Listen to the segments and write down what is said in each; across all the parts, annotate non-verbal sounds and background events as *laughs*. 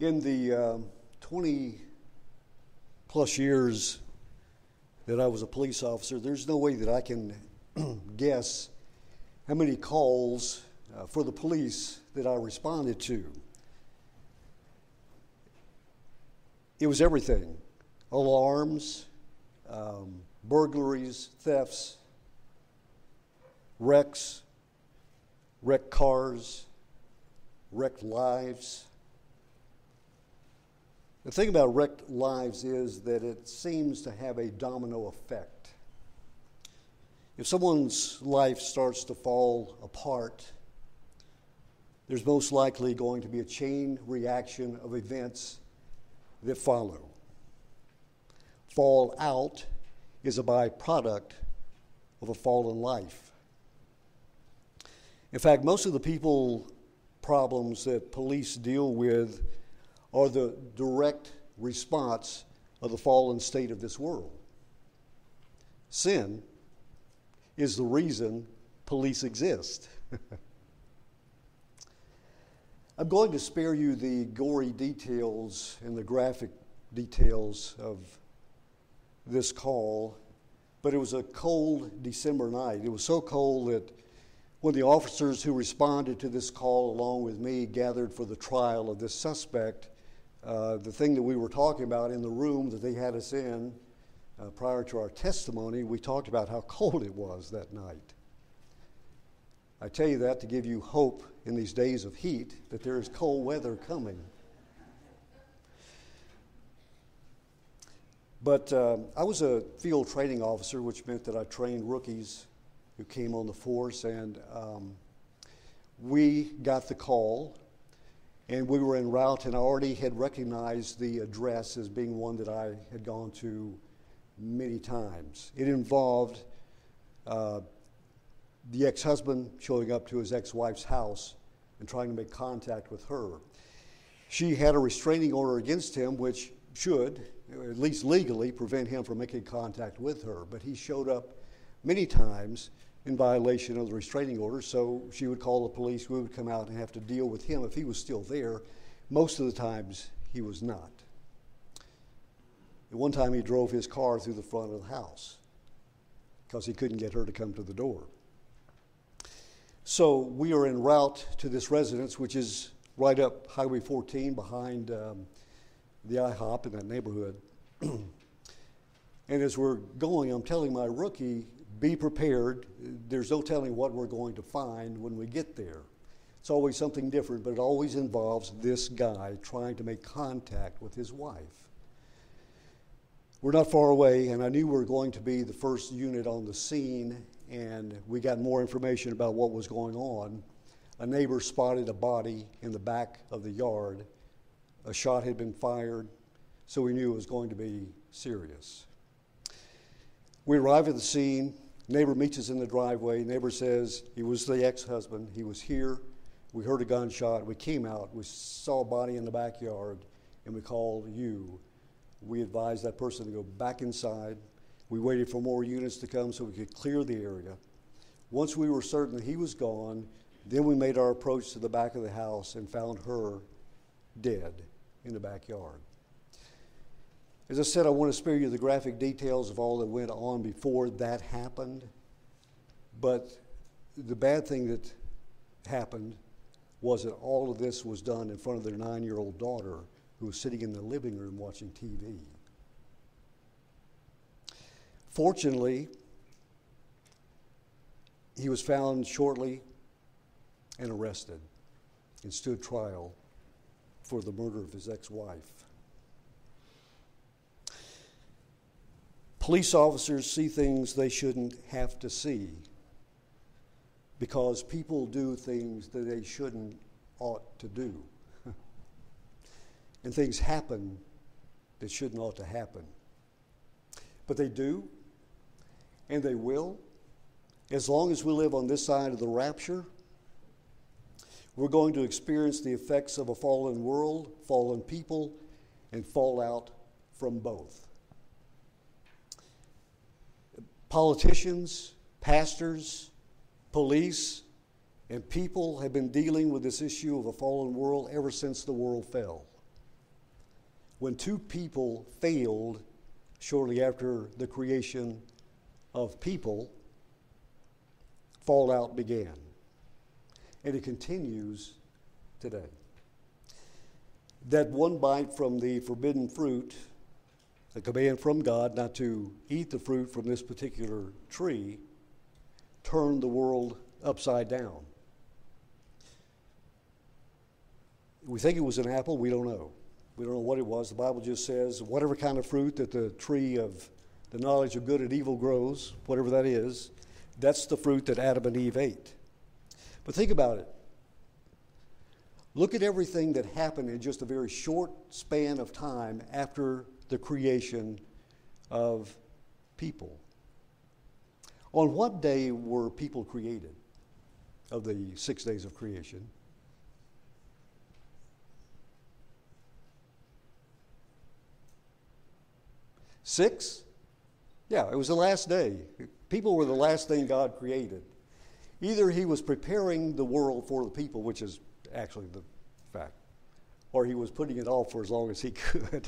In the uh, 20 plus years that I was a police officer, there's no way that I can *clears throat* guess how many calls uh, for the police that I responded to. It was everything alarms, um, burglaries, thefts, wrecks, wrecked cars, wrecked lives. The thing about wrecked lives is that it seems to have a domino effect. If someone's life starts to fall apart, there's most likely going to be a chain reaction of events that follow. Fallout is a byproduct of a fallen life. In fact, most of the people problems that police deal with are the direct response of the fallen state of this world. Sin is the reason police exist. *laughs* I'm going to spare you the gory details and the graphic details of this call, but it was a cold December night. It was so cold that when the officers who responded to this call, along with me, gathered for the trial of this suspect, uh, the thing that we were talking about in the room that they had us in uh, prior to our testimony, we talked about how cold it was that night. I tell you that to give you hope in these days of heat that there is cold weather coming. But uh, I was a field training officer, which meant that I trained rookies who came on the force, and um, we got the call, and we were en route, and I already had recognized the address as being one that I had gone to many times. It involved uh, the ex husband showing up to his ex wife's house and trying to make contact with her. She had a restraining order against him, which should, at least legally, prevent him from making contact with her. But he showed up many times in violation of the restraining order, so she would call the police. We would come out and have to deal with him if he was still there. Most of the times, he was not. At one time, he drove his car through the front of the house because he couldn't get her to come to the door. So we are en route to this residence, which is right up Highway 14 behind um, the IHOP in that neighborhood. *clears throat* and as we're going, I'm telling my rookie, be prepared. There's no telling what we're going to find when we get there. It's always something different, but it always involves this guy trying to make contact with his wife. We're not far away, and I knew we were going to be the first unit on the scene, and we got more information about what was going on. A neighbor spotted a body in the back of the yard. A shot had been fired, so we knew it was going to be serious. We arrive at the scene. Neighbor meets us in the driveway. Neighbor says he was the ex husband. He was here. We heard a gunshot. We came out. We saw a body in the backyard, and we called you. We advised that person to go back inside we waited for more units to come so we could clear the area. Once we were certain that he was gone, then we made our approach to the back of the house and found her dead in the backyard. As I said, I want to spare you the graphic details of all that went on before that happened. But the bad thing that happened was that all of this was done in front of their nine year old daughter who was sitting in the living room watching TV. Fortunately, he was found shortly and arrested and stood trial for the murder of his ex wife. Police officers see things they shouldn't have to see because people do things that they shouldn't ought to do. *laughs* and things happen that shouldn't ought to happen. But they do, and they will. As long as we live on this side of the rapture, we're going to experience the effects of a fallen world, fallen people, and fallout from both. Politicians, pastors, police, and people have been dealing with this issue of a fallen world ever since the world fell. when two people failed shortly after the creation of people, fallout began. And it continues today. That one bite from the forbidden fruit, the command from God not to eat the fruit from this particular tree, turned the world upside down. We think it was an apple, we don't know. We don't know what it was. The Bible just says whatever kind of fruit that the tree of the knowledge of good and evil grows, whatever that is, that's the fruit that Adam and Eve ate. But think about it. Look at everything that happened in just a very short span of time after the creation of people. On what day were people created of the six days of creation? Six? Yeah, it was the last day. People were the last thing God created. Either He was preparing the world for the people, which is actually the fact, or He was putting it off for as long as He *laughs* could.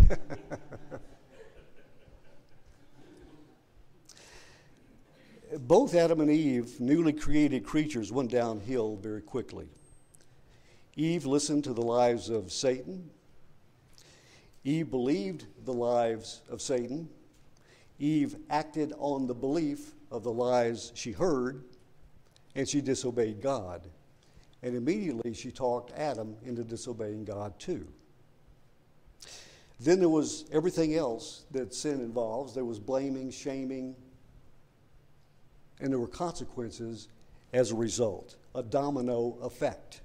Both Adam and Eve, newly created creatures, went downhill very quickly. Eve listened to the lies of Satan Eve believed the lies of Satan. Eve acted on the belief of the lies she heard, and she disobeyed God. And immediately she talked Adam into disobeying God too. Then there was everything else that sin involves. There was blaming, shaming, and there were consequences as a result, a domino effect.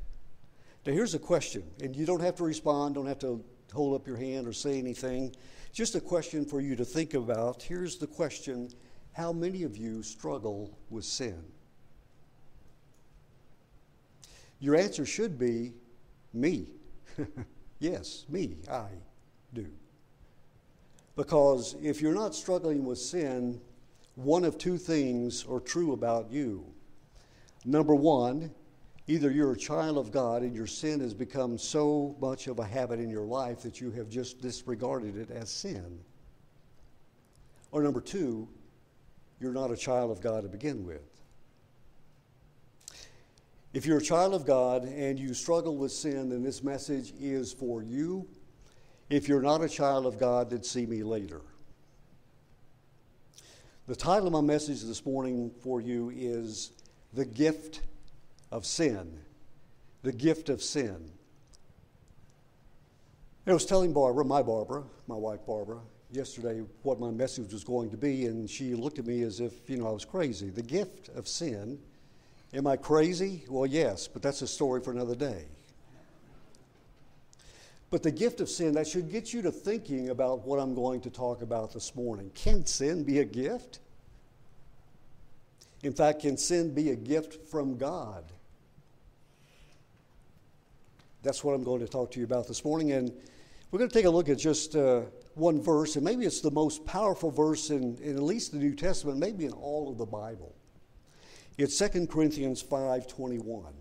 Now, here's a question, and you don't have to respond, don't have to hold up your hand or say anything. Just a question for you to think about. Here's the question How many of you struggle with sin? Your answer should be me. *laughs* yes, me, I do. Because if you're not struggling with sin, one of two things are true about you. Number one, Either you're a child of God and your sin has become so much of a habit in your life that you have just disregarded it as sin. Or number two, you're not a child of God to begin with. If you're a child of God and you struggle with sin, then this message is for you. If you're not a child of God, then see me later. The title of my message this morning for you is The Gift of sin, the gift of sin. I was telling Barbara, my Barbara, my wife Barbara, yesterday what my message was going to be, and she looked at me as if, you know, I was crazy. The gift of sin. Am I crazy? Well, yes, but that's a story for another day. But the gift of sin, that should get you to thinking about what I'm going to talk about this morning. Can sin be a gift? In fact, can sin be a gift from God? That's what I'm going to talk to you about this morning. And we're going to take a look at just uh, one verse, and maybe it's the most powerful verse in, in at least the New Testament, maybe in all of the Bible. It's 2 Corinthians 5.21.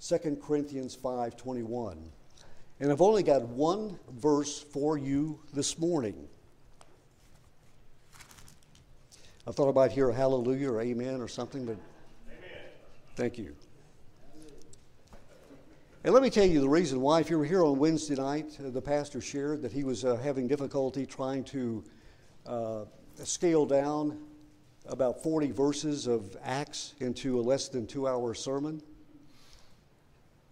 2 Corinthians 5.21. And I've only got one verse for you this morning. I thought I might hear a hallelujah or amen or something, but amen. thank you. And let me tell you the reason why. If you were here on Wednesday night, uh, the pastor shared that he was uh, having difficulty trying to uh, scale down about 40 verses of Acts into a less than two hour sermon.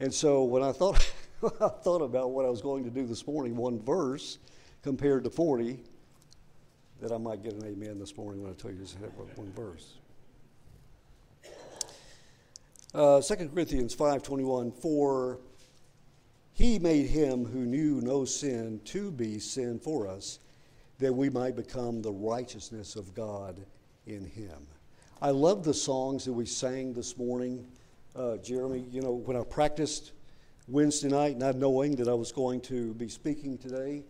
And so when I thought, *laughs* I thought about what I was going to do this morning, one verse compared to 40, that I might get an amen this morning when I tell you just one verse. Uh, 2 Corinthians 5.21, For he made him who knew no sin to be sin for us, that we might become the righteousness of God in him. I love the songs that we sang this morning. Uh, Jeremy, you know, when I practiced Wednesday night, not knowing that I was going to be speaking today,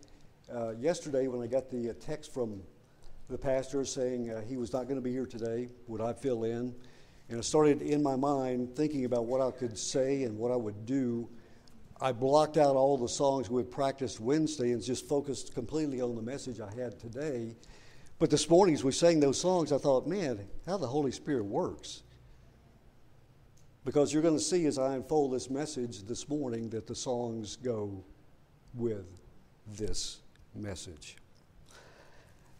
uh, yesterday when I got the uh, text from the pastor saying uh, he was not going to be here today, would I fill in? And I started in my mind thinking about what I could say and what I would do I blocked out all the songs we had practiced Wednesday and just focused completely on the message I had today. But this morning, as we sang those songs, I thought, man, how the Holy Spirit works. Because you're going to see as I unfold this message this morning that the songs go with this message.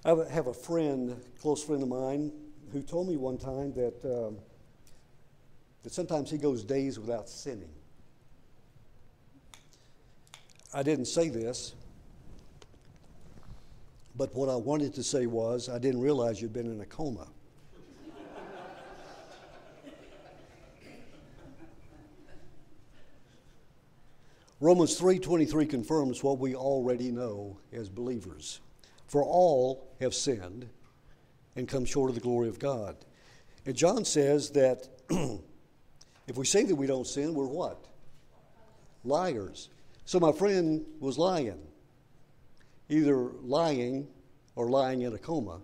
I have a friend, close friend of mine, who told me one time that, um, that sometimes he goes days without sinning. I didn't say this, but what I wanted to say was I didn't realize you'd been in a coma. Romans 3:23 confirms what we already know as believers. For all have sinned and come short of the glory of God. And John says that *clears throat* if we say that we don't sin, we're what? Liars. So my friend was lying, either lying or lying in a coma.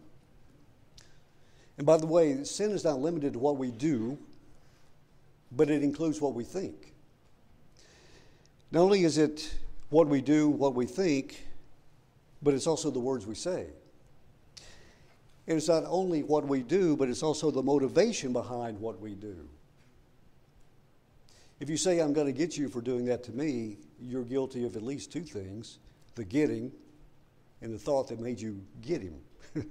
And by the way, sin is not limited to what we do, but it includes what we think. Not only is it what we do, what we think, but it's also the words we say. It's not only what we do, but it's also the motivation behind what we do. If you say, I'm going to get you for doing that to me, you're guilty of at least two things the getting and the thought that made you get him. *laughs*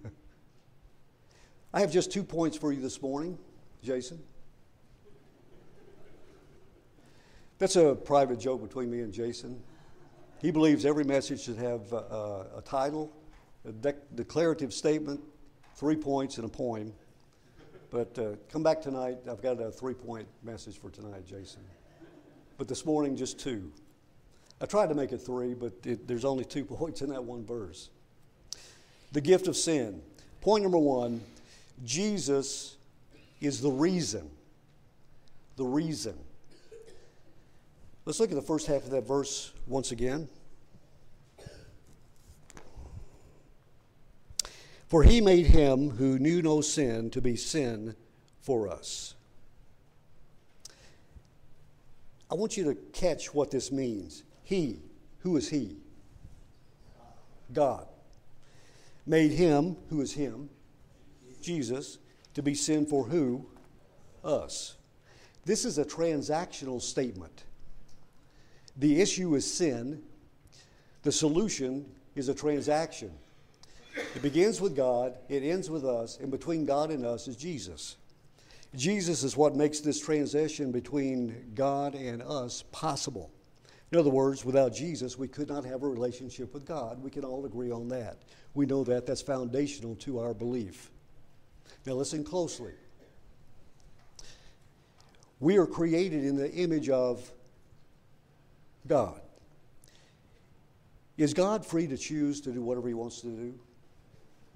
I have just two points for you this morning, Jason. That's a private joke between me and Jason. He believes every message should have a, a title, a de- declarative statement, three points, and a poem. But uh, come back tonight. I've got a three point message for tonight, Jason. But this morning, just two. I tried to make it three, but it, there's only two points in that one verse. The gift of sin. Point number one Jesus is the reason. The reason. Let's look at the first half of that verse once again. For he made him who knew no sin to be sin for us. I want you to catch what this means. He, who is he? God. Made him, who is him, Jesus, to be sin for who? Us. This is a transactional statement. The issue is sin, the solution is a transaction. It begins with God, it ends with us, and between God and us is Jesus. Jesus is what makes this transition between God and us possible. In other words, without Jesus, we could not have a relationship with God. We can all agree on that. We know that. That's foundational to our belief. Now, listen closely. We are created in the image of God. Is God free to choose to do whatever He wants to do?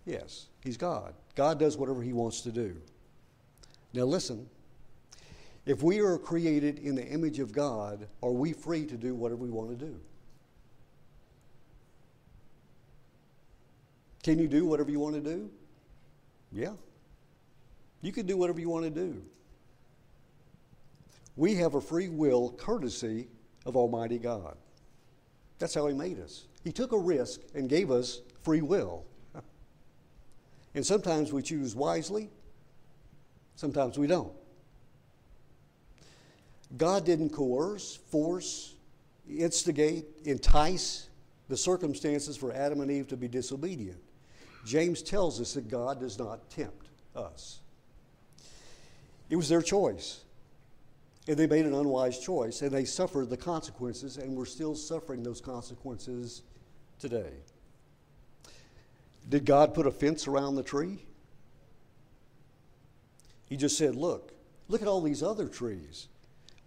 Yes, He's God. God does whatever He wants to do. Now, listen. If we are created in the image of God, are we free to do whatever we want to do? Can you do whatever you want to do? Yeah. You can do whatever you want to do. We have a free will courtesy of Almighty God. That's how He made us. He took a risk and gave us free will. *laughs* and sometimes we choose wisely, sometimes we don't. God didn't coerce, force, instigate, entice the circumstances for Adam and Eve to be disobedient. James tells us that God does not tempt us. It was their choice. And they made an unwise choice, and they suffered the consequences, and we're still suffering those consequences today. Did God put a fence around the tree? He just said, Look, look at all these other trees.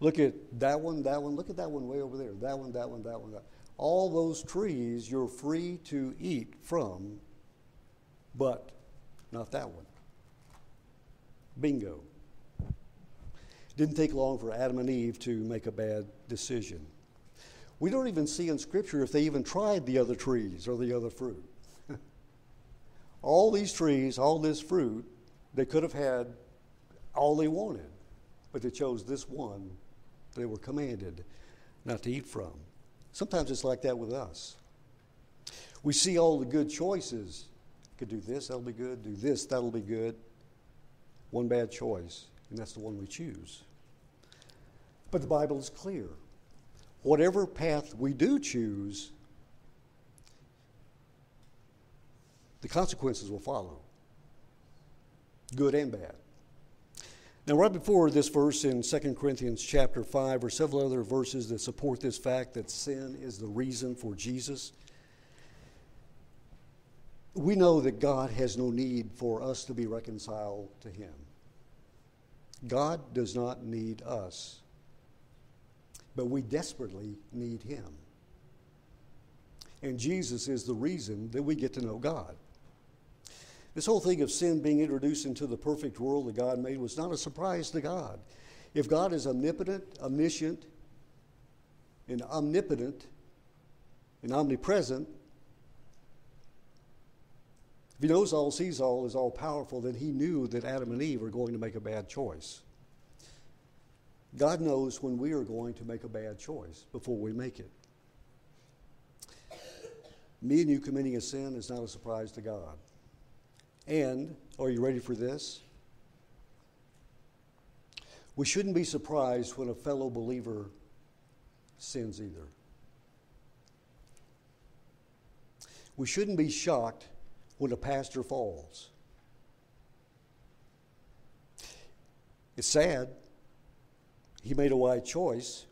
Look at that one, that one, look at that one way over there, that one, that one, that one. That. All those trees you're free to eat from, but not that one. Bingo. Didn't take long for Adam and Eve to make a bad decision. We don't even see in Scripture if they even tried the other trees or the other fruit. *laughs* all these trees, all this fruit, they could have had all they wanted, but they chose this one they were commanded not to eat from. Sometimes it's like that with us. We see all the good choices. Could do this, that'll be good. Do this, that'll be good. One bad choice, and that's the one we choose. But the Bible is clear. Whatever path we do choose, the consequences will follow good and bad. Now, right before this verse in 2 Corinthians chapter 5 are several other verses that support this fact that sin is the reason for Jesus. We know that God has no need for us to be reconciled to Him. God does not need us, but we desperately need Him. And Jesus is the reason that we get to know God. This whole thing of sin being introduced into the perfect world that God made was not a surprise to God. If God is omnipotent, omniscient, and omnipotent, and omnipresent, if he knows all, sees all, is all powerful, then he knew that Adam and Eve were going to make a bad choice. God knows when we are going to make a bad choice before we make it. Me and you committing a sin is not a surprise to God. And, are you ready for this? We shouldn't be surprised when a fellow believer sins either. We shouldn't be shocked when a pastor falls. It's sad. He made a wise choice.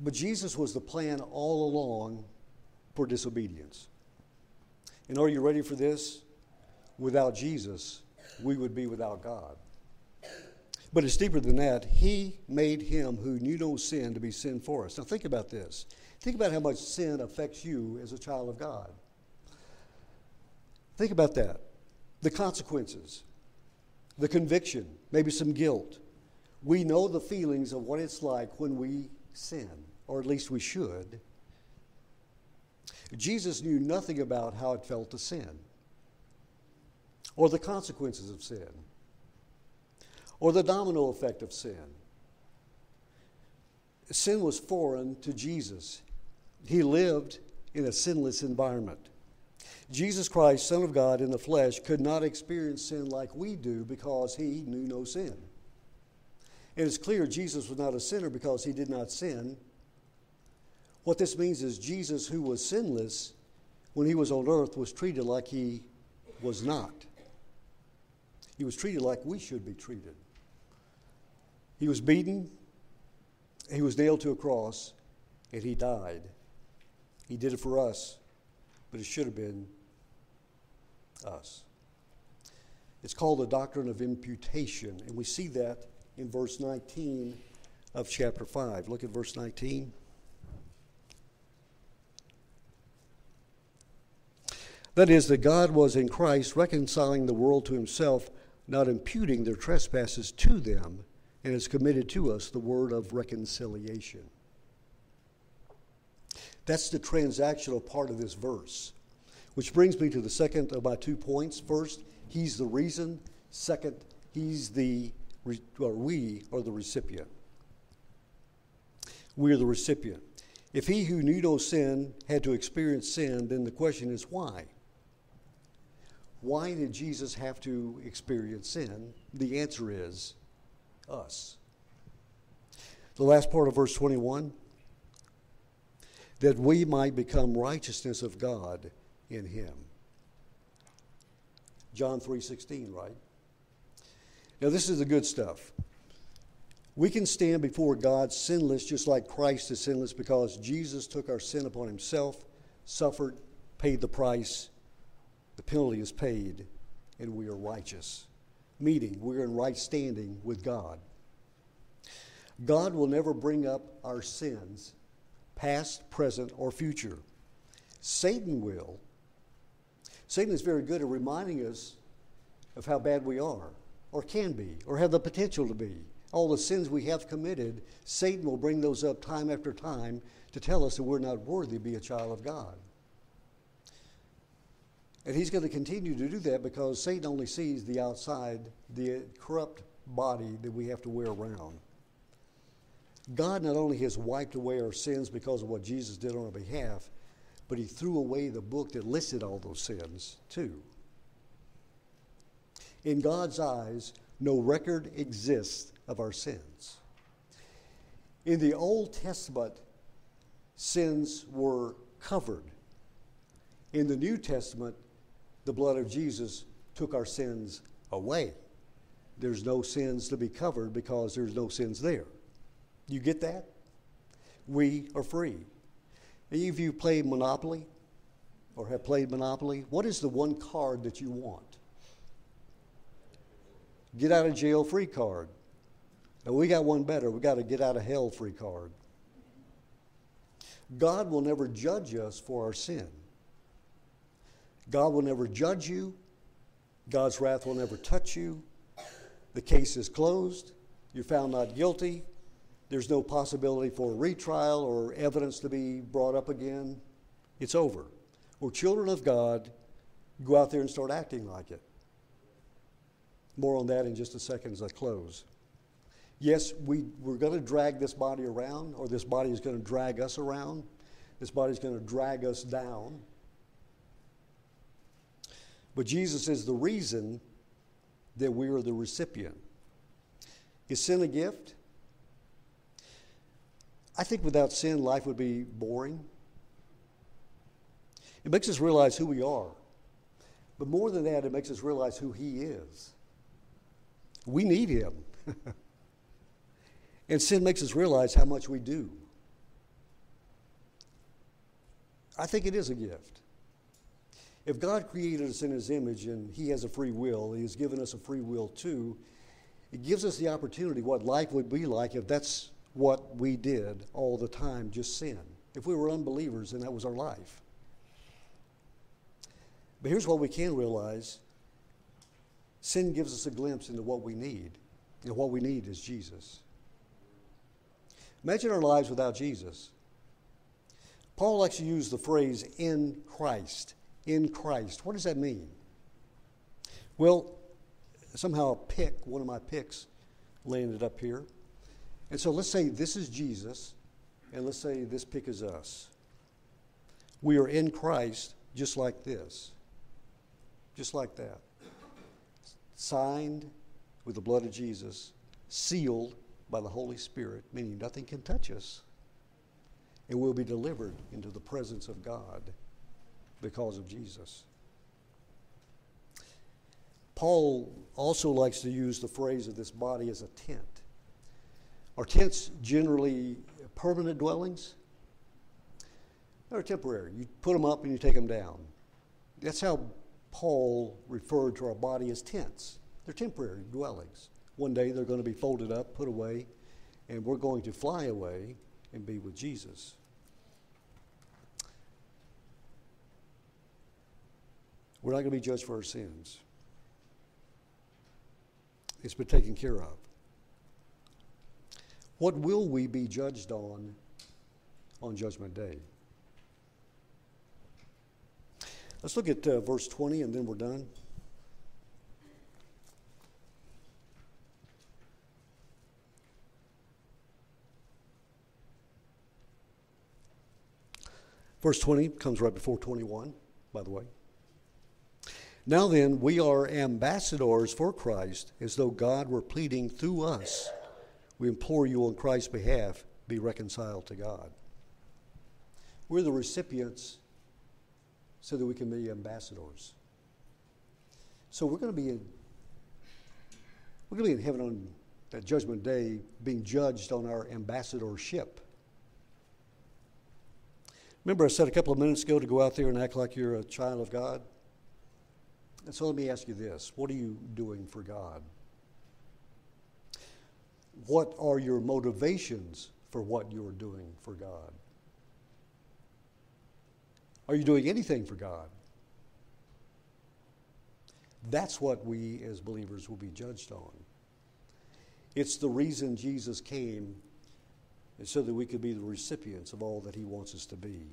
But Jesus was the plan all along for disobedience. And are you ready for this? Without Jesus, we would be without God. But it's deeper than that. He made him who knew no sin to be sin for us. Now think about this. Think about how much sin affects you as a child of God. Think about that. The consequences, the conviction, maybe some guilt. We know the feelings of what it's like when we sin, or at least we should. Jesus knew nothing about how it felt to sin, or the consequences of sin, or the domino effect of sin. Sin was foreign to Jesus. He lived in a sinless environment. Jesus Christ, Son of God in the flesh, could not experience sin like we do because he knew no sin. It's clear Jesus was not a sinner because he did not sin. What this means is Jesus, who was sinless when he was on earth, was treated like he was not. He was treated like we should be treated. He was beaten, he was nailed to a cross, and he died. He did it for us, but it should have been us. It's called the doctrine of imputation, and we see that in verse 19 of chapter 5. Look at verse 19. That is, that God was in Christ reconciling the world to himself, not imputing their trespasses to them, and has committed to us the word of reconciliation. That's the transactional part of this verse, which brings me to the second of my two points. First, he's the reason. Second, he's the, or we are the recipient. We are the recipient. If he who knew no sin had to experience sin, then the question is why? Why did Jesus have to experience sin? The answer is us. The last part of verse 21 that we might become righteousness of God in him. John 3:16, right? Now this is the good stuff. We can stand before God sinless just like Christ is sinless because Jesus took our sin upon himself, suffered, paid the price, the penalty is paid, and we are righteous. Meaning, we're in right standing with God. God will never bring up our sins, past, present, or future. Satan will. Satan is very good at reminding us of how bad we are, or can be, or have the potential to be. All the sins we have committed, Satan will bring those up time after time to tell us that we're not worthy to be a child of God. And he's going to continue to do that because Satan only sees the outside, the corrupt body that we have to wear around. God not only has wiped away our sins because of what Jesus did on our behalf, but He threw away the book that listed all those sins, too. In God's eyes, no record exists of our sins. In the Old Testament, sins were covered. In the New Testament, the blood of Jesus took our sins away. There's no sins to be covered because there's no sins there. You get that? We are free. Any of you play Monopoly or have played Monopoly? What is the one card that you want? Get out of jail free card. And we got one better. We got a get out of hell free card. God will never judge us for our sin. God will never judge you. God's wrath will never touch you. The case is closed. You're found not guilty. There's no possibility for a retrial or evidence to be brought up again. It's over. We're children of God. Go out there and start acting like it. More on that in just a second as I close. Yes, we, we're going to drag this body around, or this body is going to drag us around. This body is going to drag us down. But Jesus is the reason that we are the recipient. Is sin a gift? I think without sin, life would be boring. It makes us realize who we are. But more than that, it makes us realize who He is. We need Him. *laughs* and sin makes us realize how much we do. I think it is a gift. If God created us in His image and He has a free will, He has given us a free will too, it gives us the opportunity what life would be like if that's what we did all the time, just sin. If we were unbelievers and that was our life. But here's what we can realize sin gives us a glimpse into what we need. And what we need is Jesus. Imagine our lives without Jesus. Paul likes to use the phrase in Christ in Christ. What does that mean? Well, somehow a pick, one of my picks, landed up here. And so let's say this is Jesus, and let's say this pick is us. We are in Christ just like this, just like that. Signed with the blood of Jesus, sealed by the Holy Spirit, meaning nothing can touch us, and we'll be delivered into the presence of God because of Jesus. Paul also likes to use the phrase of this body as a tent. Are tents generally permanent dwellings? They're temporary. You put them up and you take them down. That's how Paul referred to our body as tents. They're temporary dwellings. One day they're going to be folded up, put away, and we're going to fly away and be with Jesus. We're not going to be judged for our sins. It's been taken care of. What will we be judged on on Judgment Day? Let's look at uh, verse 20 and then we're done. Verse 20 comes right before 21, by the way. Now then, we are ambassadors for Christ, as though God were pleading through us. We implore you on Christ's behalf, be reconciled to God. We're the recipients so that we can be ambassadors. So we're going to be in we're going to be in heaven on that judgment day being judged on our ambassadorship. Remember I said a couple of minutes ago to go out there and act like you're a child of God? And so let me ask you this what are you doing for God? What are your motivations for what you're doing for God? Are you doing anything for God? That's what we as believers will be judged on. It's the reason Jesus came, so that we could be the recipients of all that he wants us to be.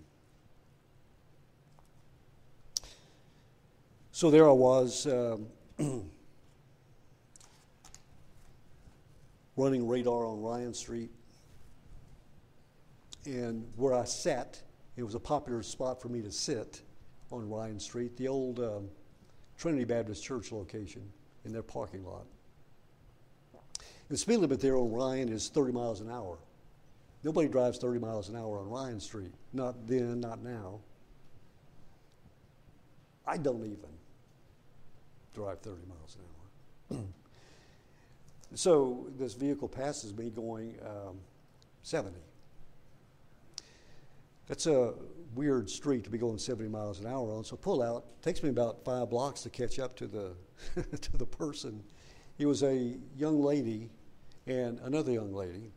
So there I was, um, *clears throat* running radar on Ryan Street, And where I sat, it was a popular spot for me to sit on Ryan Street, the old um, Trinity Baptist Church location in their parking lot. The speed limit there on Ryan is 30 miles an hour. Nobody drives 30 miles an hour on Ryan Street. Not then, not now. I don't even drive 30 miles an hour. so this vehicle passes me going um, 70. That's a weird street to be going 70 miles an hour on. So pull out. Takes me about five blocks to catch up to the *laughs* to the person. He was a young lady and another young lady,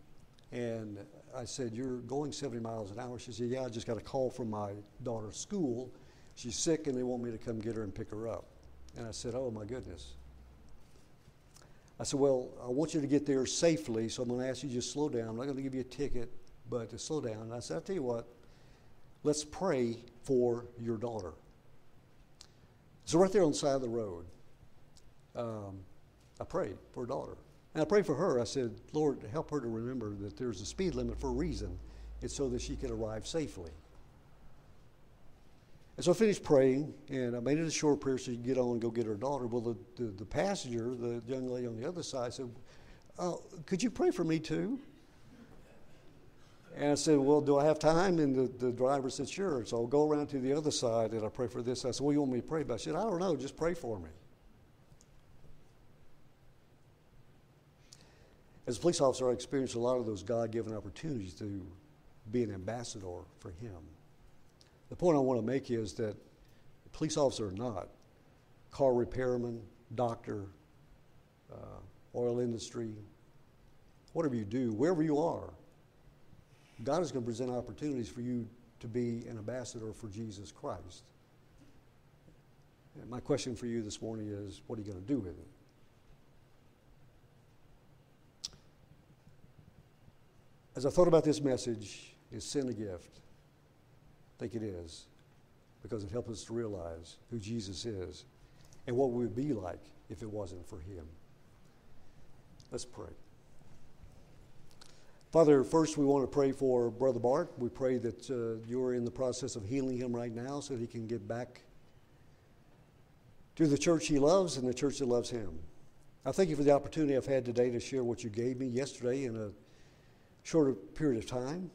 and I said, "You're going 70 miles an hour." She said, "Yeah, I just got a call from my daughter's school. She's sick, and they want me to come get her and pick her up." And I said, "Oh my goodness." I said, Well, I want you to get there safely, so I'm going to ask you to just slow down. I'm not going to give you a ticket, but to slow down. And I said, I'll tell you what, let's pray for your daughter. So, right there on the side of the road, um, I prayed for her daughter. And I prayed for her. I said, Lord, help her to remember that there's a speed limit for a reason. It's so that she can arrive safely. And so I finished praying, and I made it a short prayer so could get on and go get her daughter. Well, the, the, the passenger, the young lady on the other side, said, oh, Could you pray for me too? And I said, Well, do I have time? And the, the driver said, Sure. So I'll go around to the other side and I pray for this. I said, Well, you want me to pray about? I said, I don't know, just pray for me. As a police officer, I experienced a lot of those God given opportunities to be an ambassador for Him. The point I want to make is that police officer or not, car repairman, doctor, uh, oil industry, whatever you do, wherever you are, God is going to present opportunities for you to be an ambassador for Jesus Christ. And my question for you this morning is what are you going to do with it? As I thought about this message, is sin a gift? Think it is, because it helps us to realize who Jesus is and what we would be like if it wasn't for him. Let's pray. Father, first we want to pray for Brother Bart. We pray that uh, you're in the process of healing him right now so that he can get back to the church he loves and the church that loves him. I thank you for the opportunity I've had today to share what you gave me yesterday in a shorter period of time.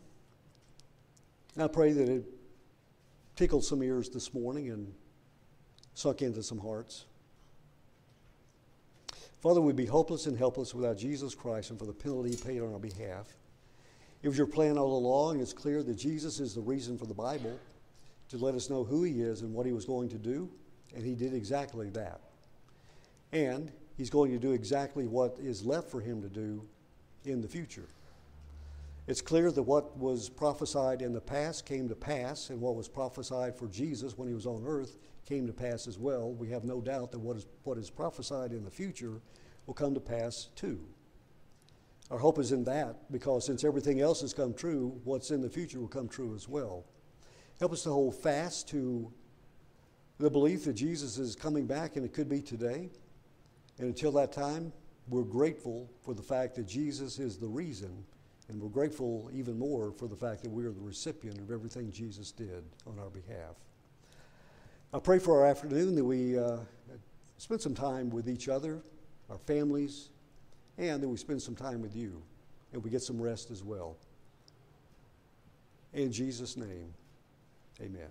And I pray that it tickled some ears this morning and sunk into some hearts. Father, we'd be hopeless and helpless without Jesus Christ and for the penalty he paid on our behalf. It was your plan all along. It's clear that Jesus is the reason for the Bible to let us know who he is and what he was going to do, and he did exactly that. And he's going to do exactly what is left for him to do in the future. It's clear that what was prophesied in the past came to pass, and what was prophesied for Jesus when he was on earth came to pass as well. We have no doubt that what is, what is prophesied in the future will come to pass too. Our hope is in that because since everything else has come true, what's in the future will come true as well. Help us to hold fast to the belief that Jesus is coming back, and it could be today. And until that time, we're grateful for the fact that Jesus is the reason and we're grateful even more for the fact that we are the recipient of everything Jesus did on our behalf. I pray for our afternoon that we uh, spend some time with each other, our families, and that we spend some time with you and we get some rest as well. In Jesus' name, amen.